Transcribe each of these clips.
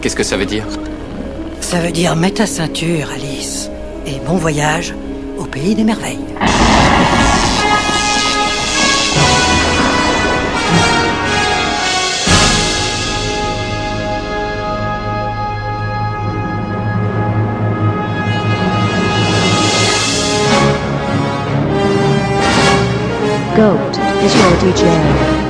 Qu'est-ce que ça veut dire Ça veut dire mets ta ceinture, Alice. Et bon voyage au pays des merveilles. Goat is your DJ.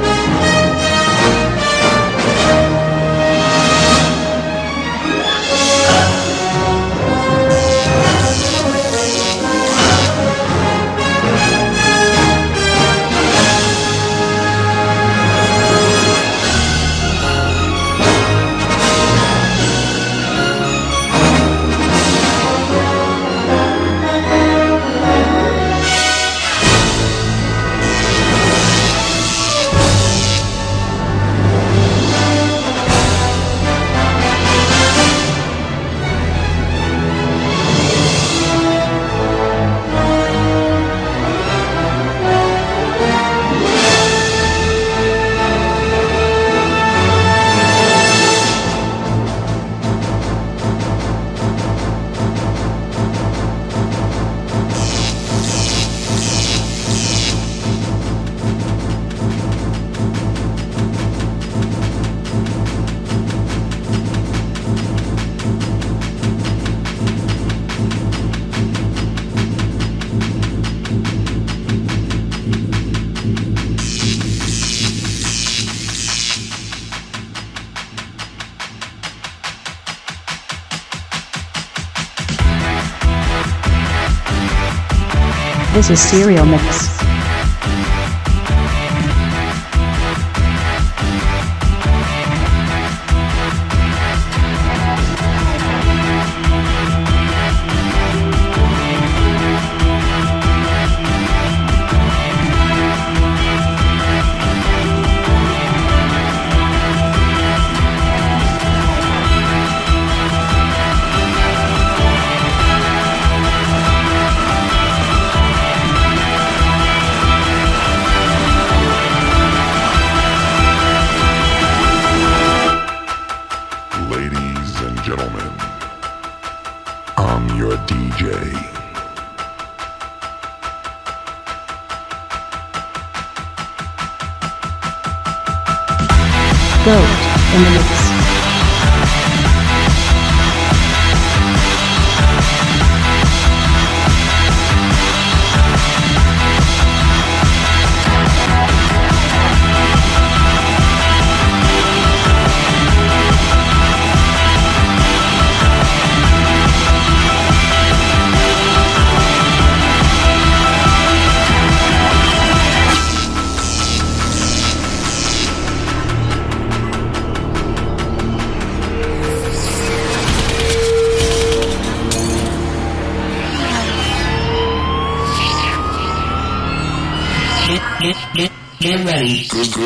This is Serial Mix.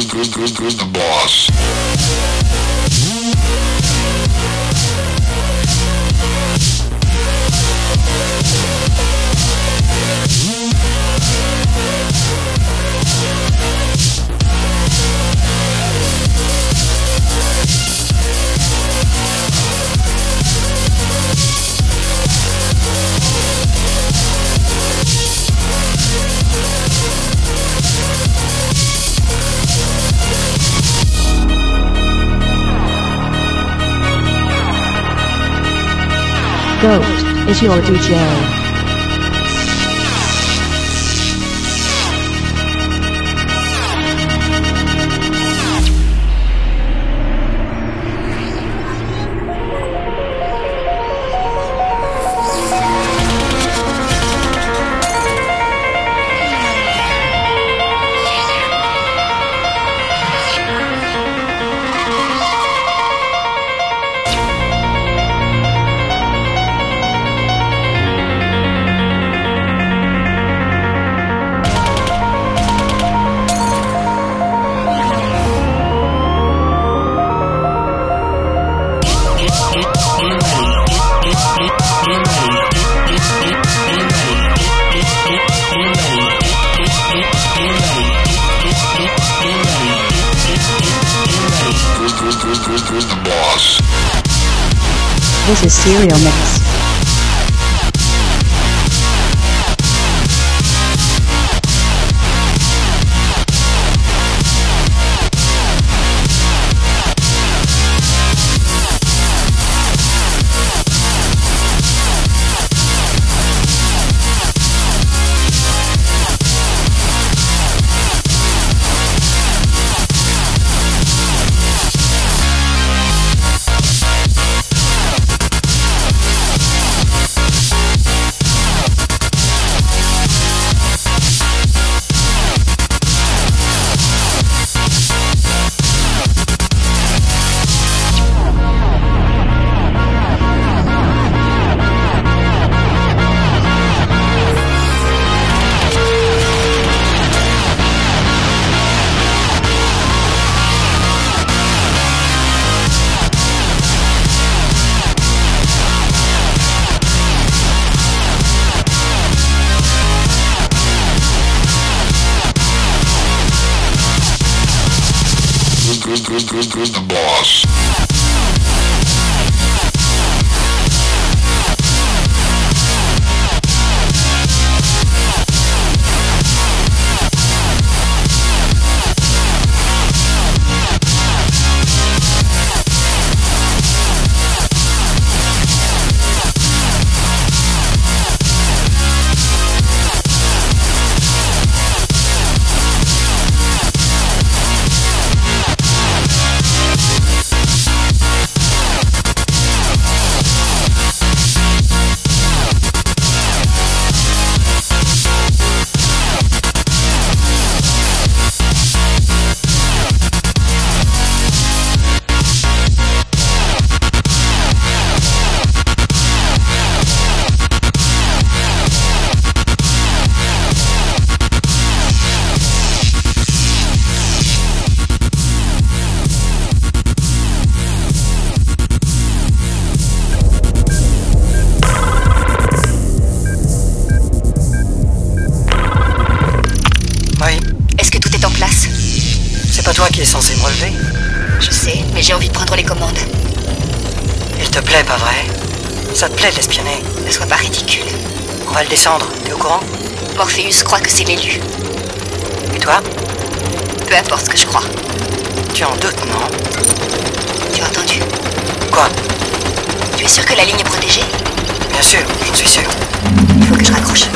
drink, Pure DJ. This is Serial Mix. crois que c'est l'élu. Et toi Peu importe ce que je crois. Tu en doutes, non Tu as entendu Quoi Tu es sûr que la ligne est protégée Bien sûr, je suis sûr. Il faut que je raccroche.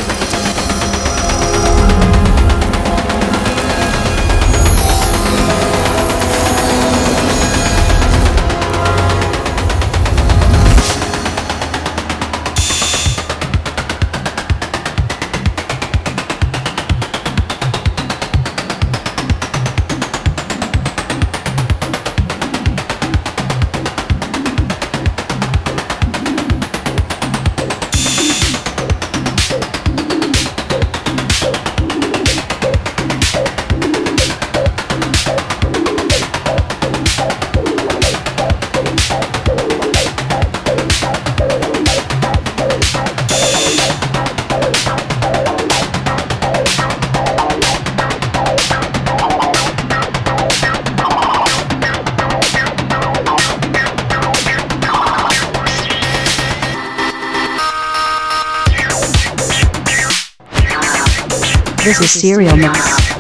serial mix.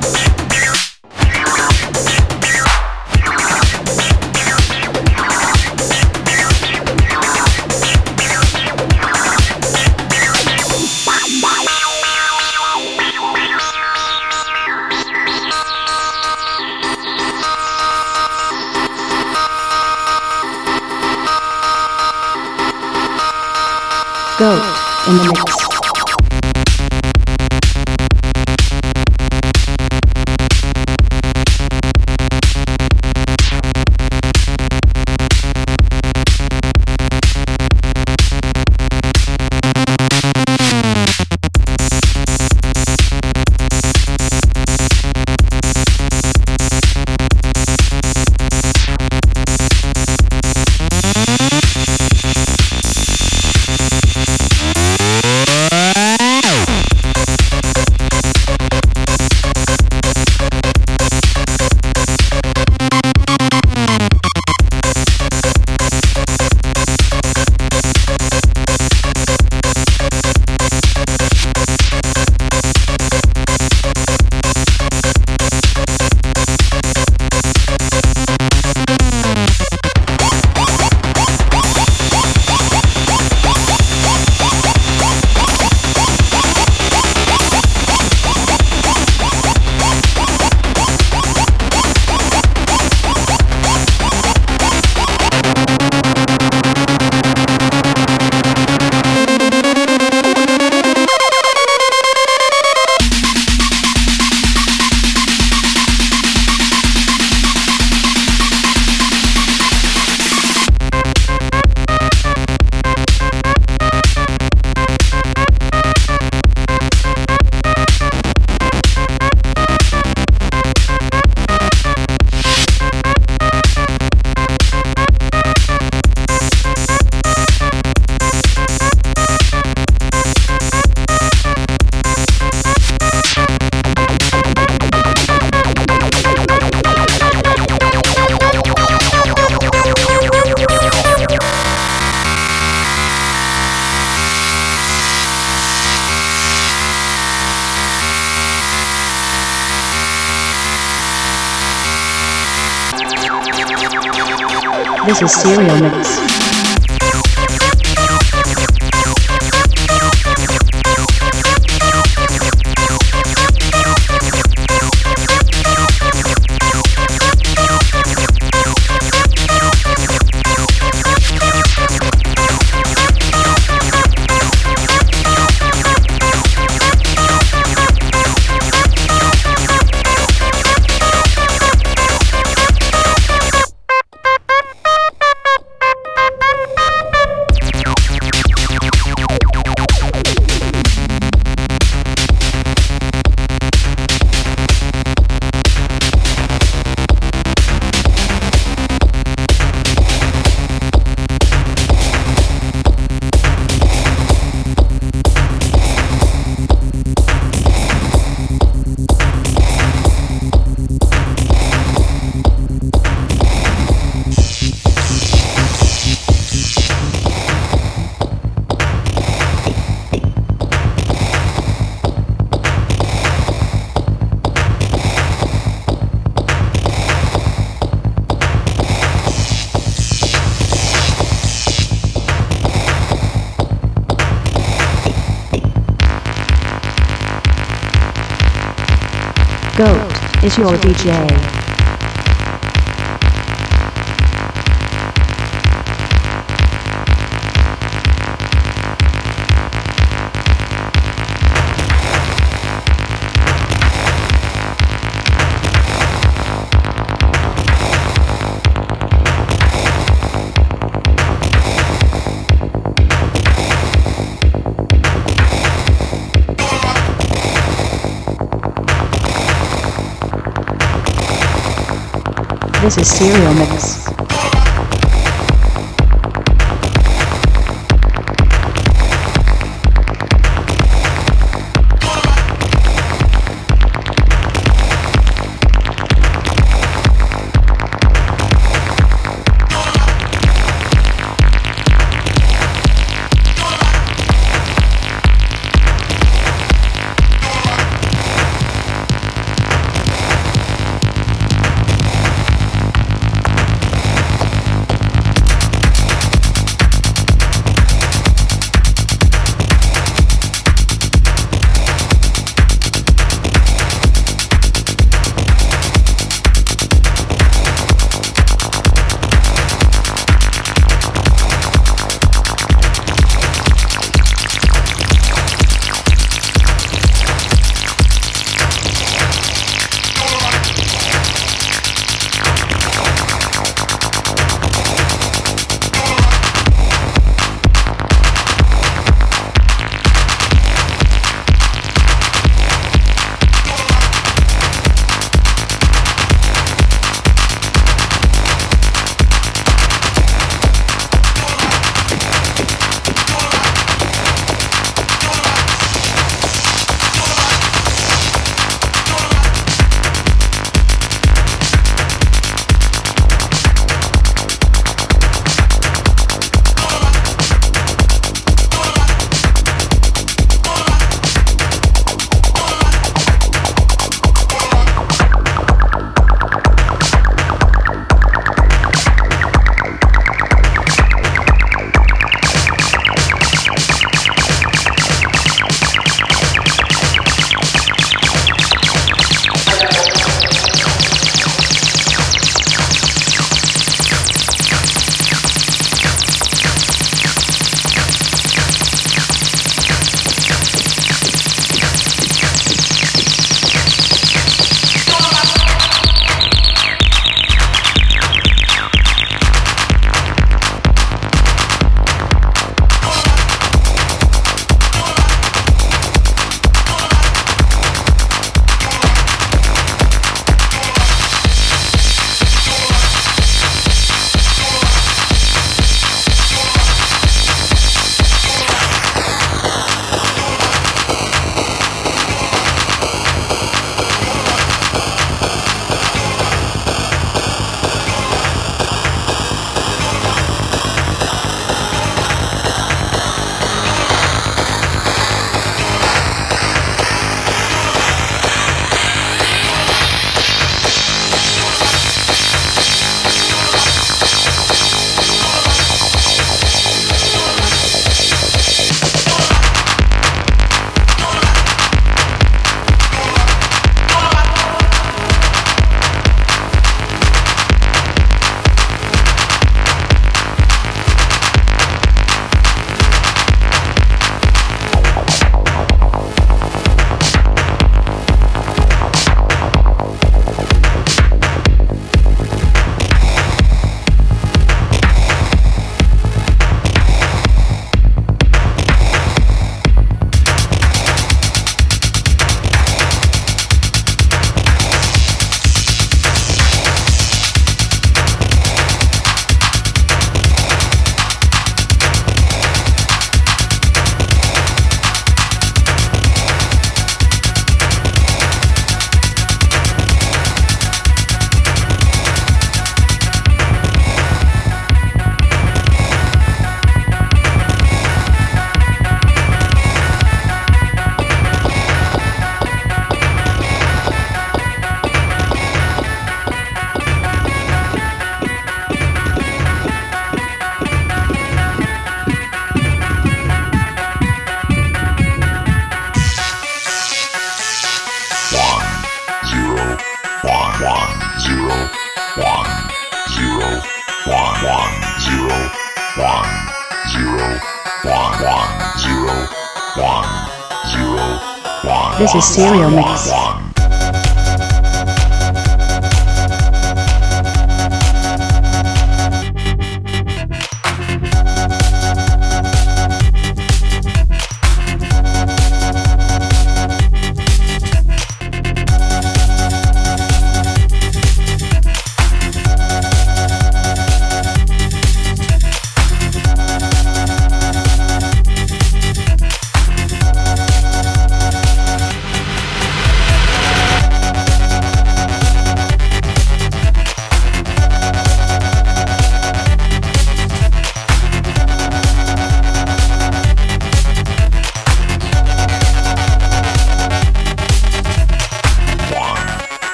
Laser Serial Mix. is your DJ. A cereal Mix.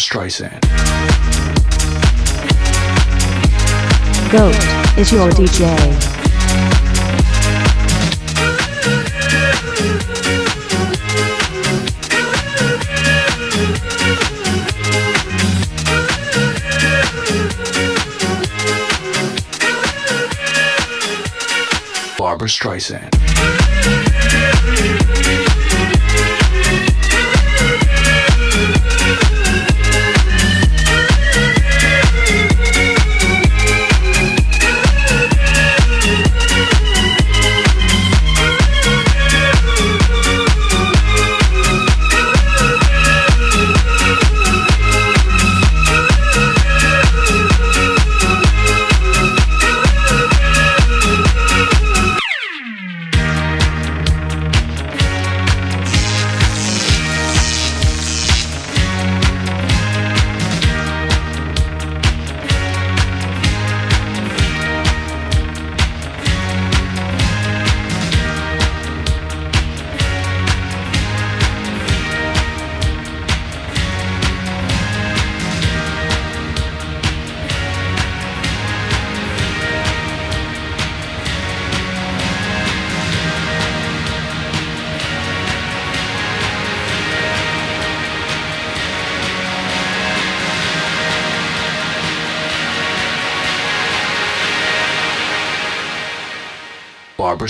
Streisand. GOAT is your DJ. Barbara Streisand.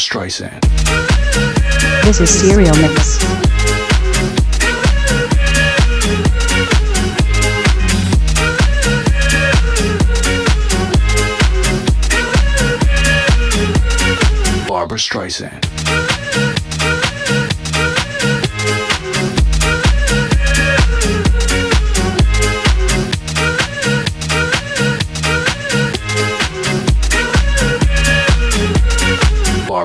Streisand. This is Serial Mix. Barbara Streisand.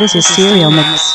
This is Serial Mix.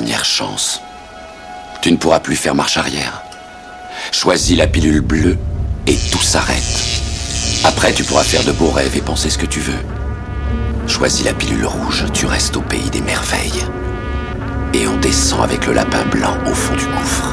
dernière chance. Tu ne pourras plus faire marche arrière. Choisis la pilule bleue et tout s'arrête. Après, tu pourras faire de beaux rêves et penser ce que tu veux. Choisis la pilule rouge, tu restes au pays des merveilles. Et on descend avec le lapin blanc au fond du gouffre.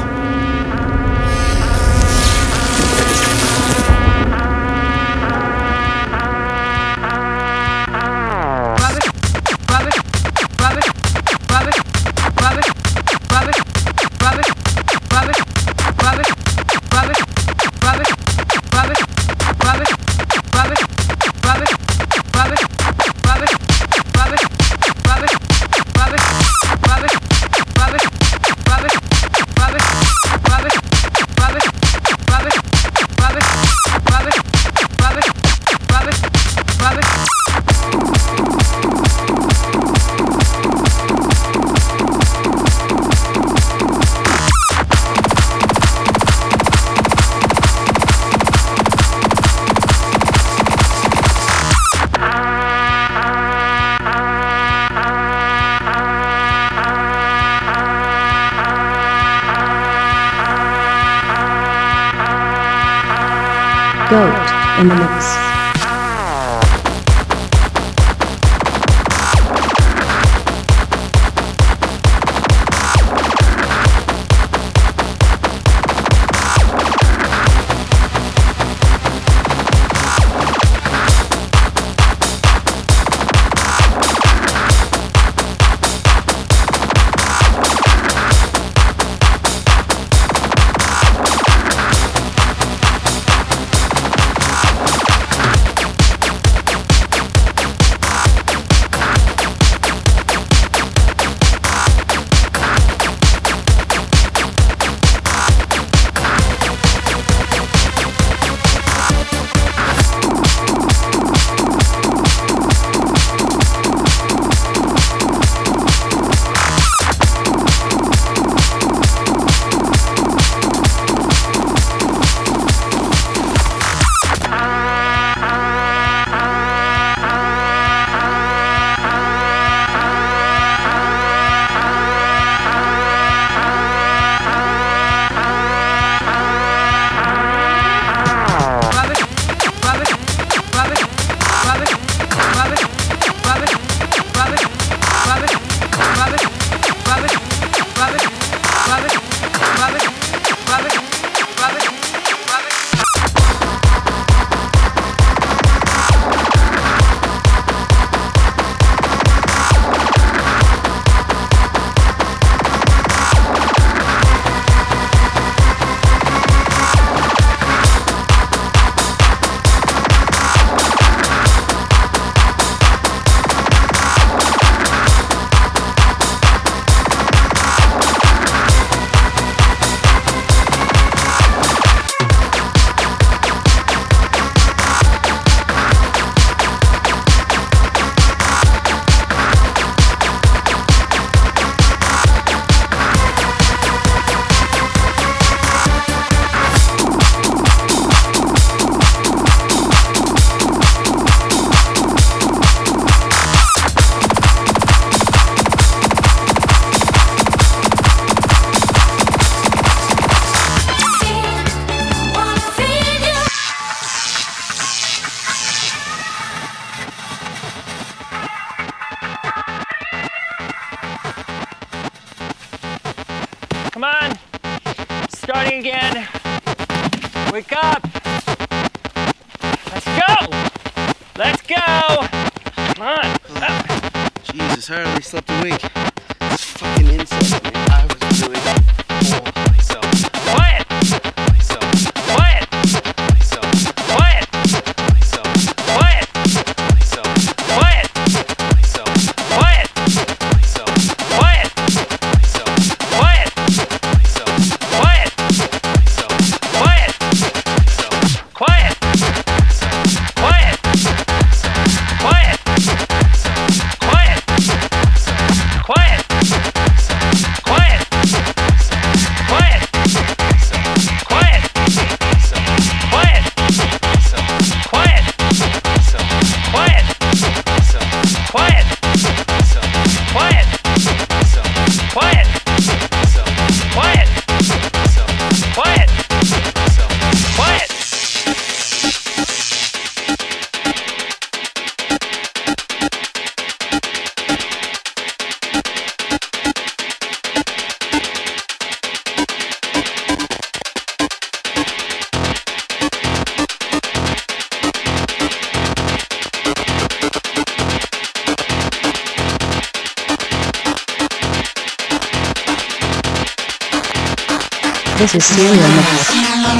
This is Serial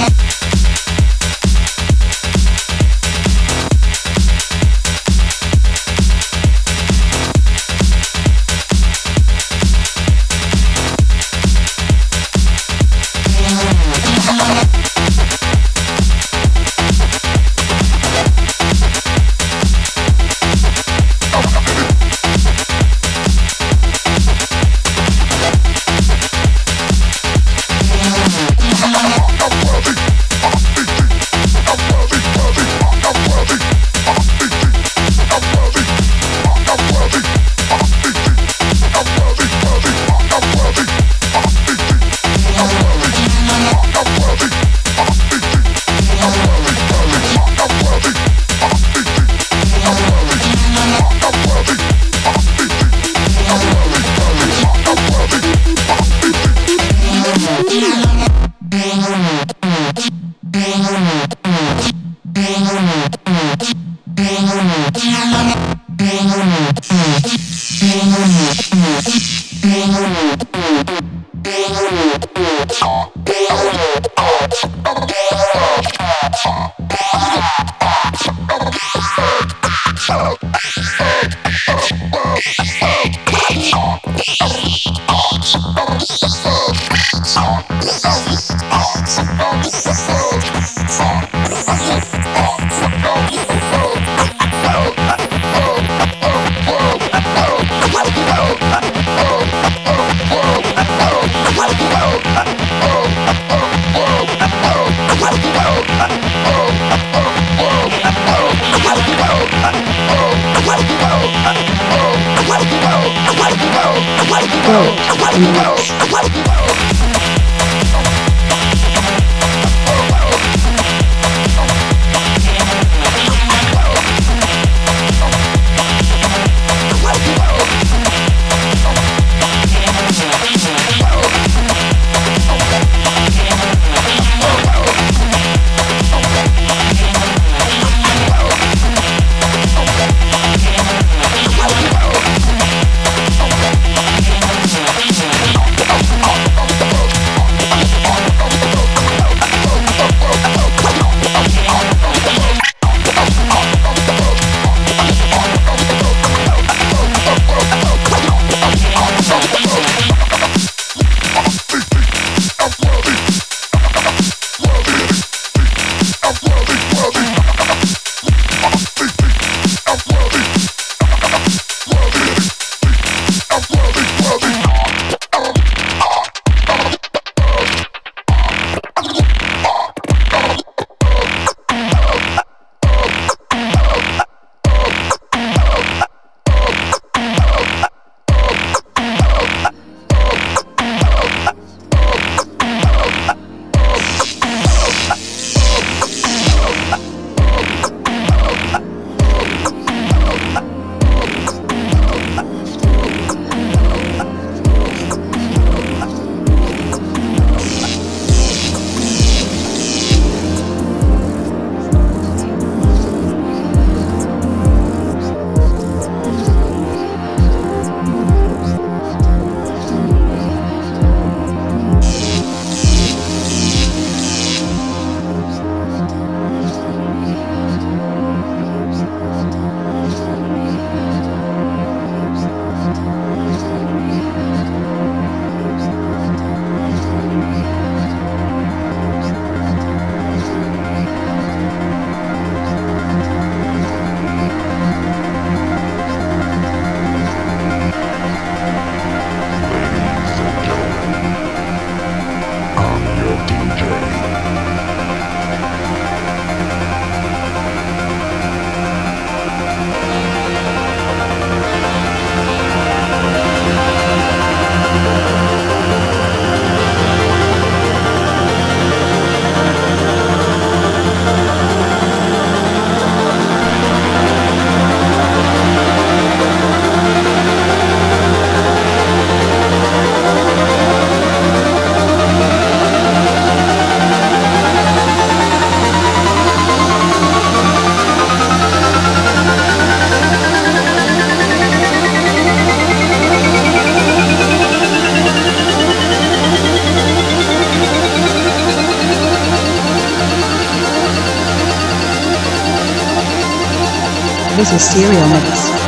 Mix. is a cereal mix.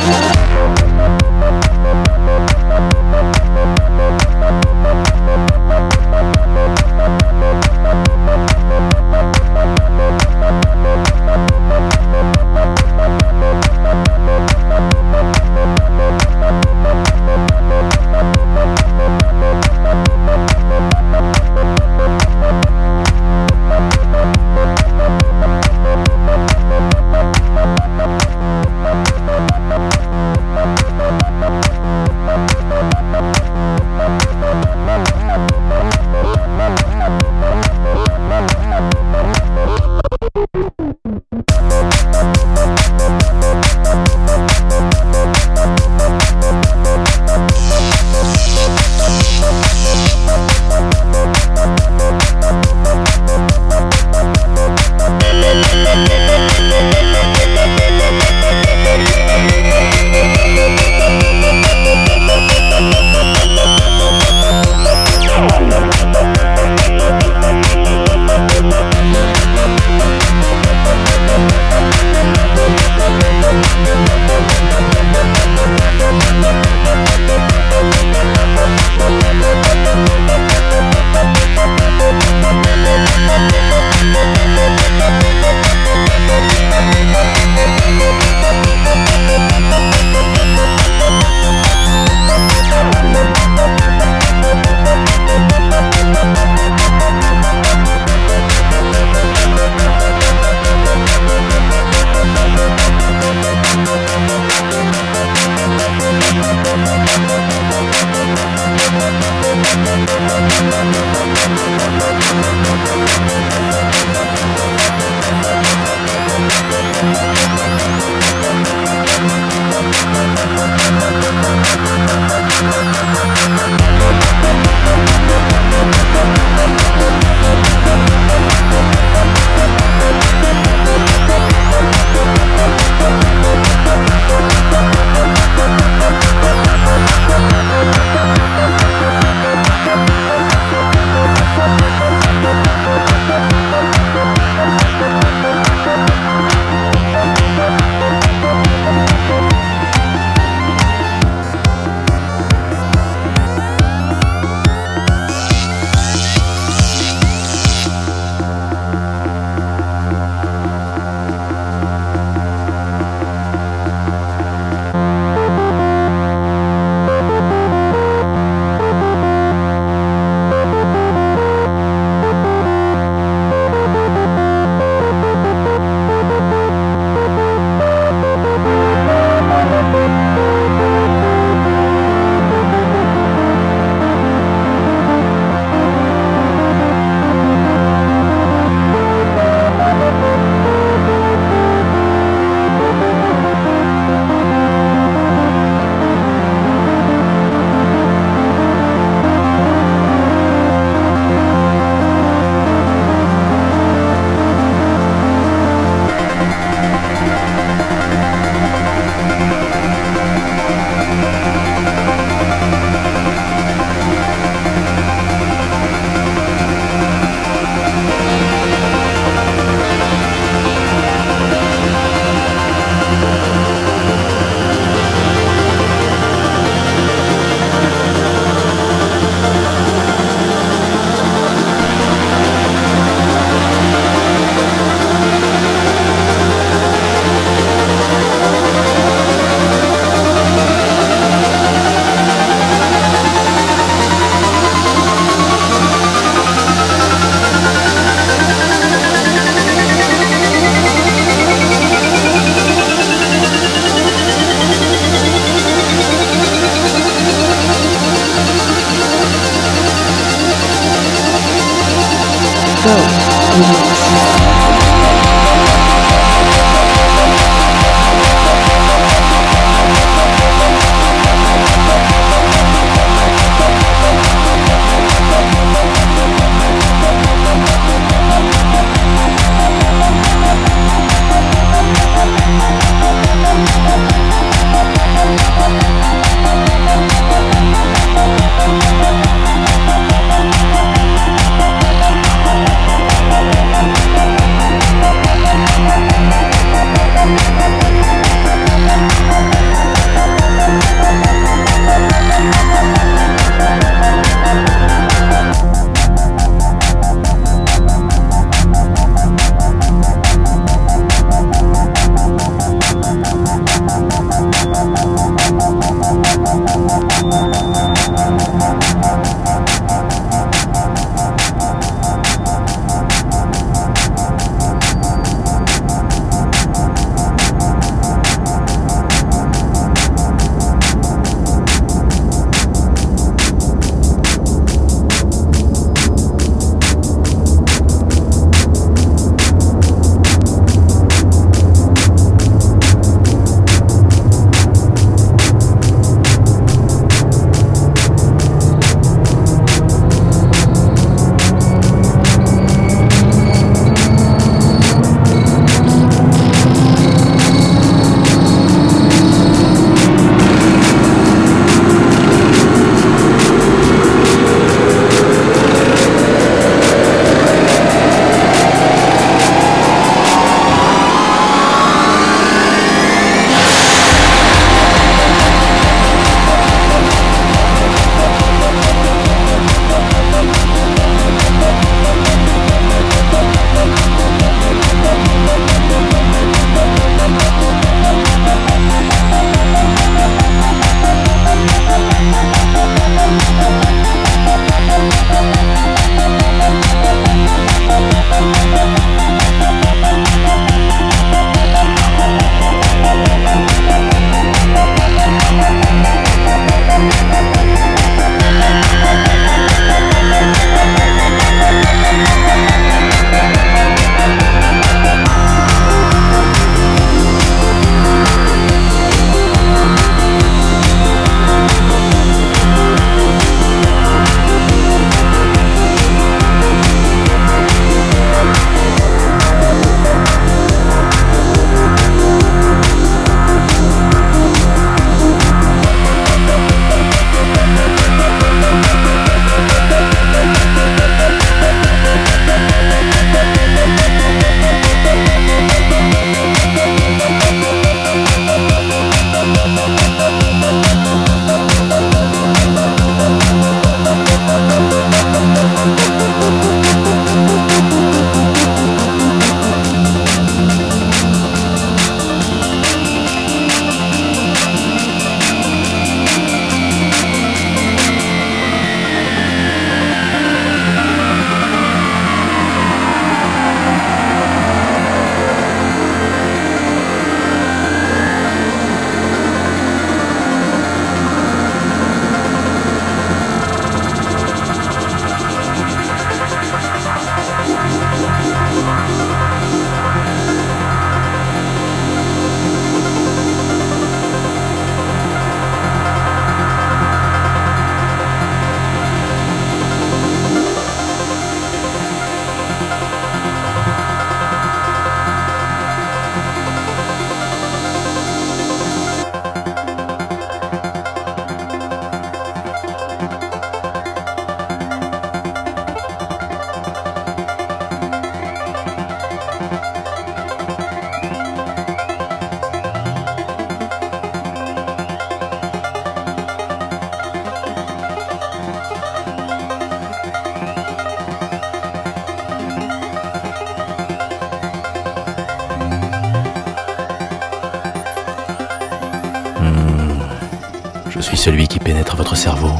celui qui pénètre votre cerveau.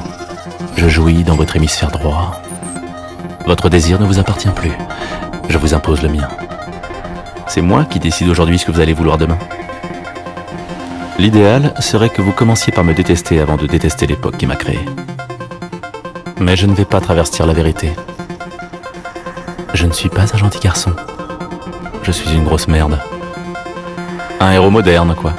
Je jouis dans votre hémisphère droit. Votre désir ne vous appartient plus. Je vous impose le mien. C'est moi qui décide aujourd'hui ce que vous allez vouloir demain. L'idéal serait que vous commenciez par me détester avant de détester l'époque qui m'a créé. Mais je ne vais pas traverser la vérité. Je ne suis pas un gentil garçon. Je suis une grosse merde. Un héros moderne, quoi.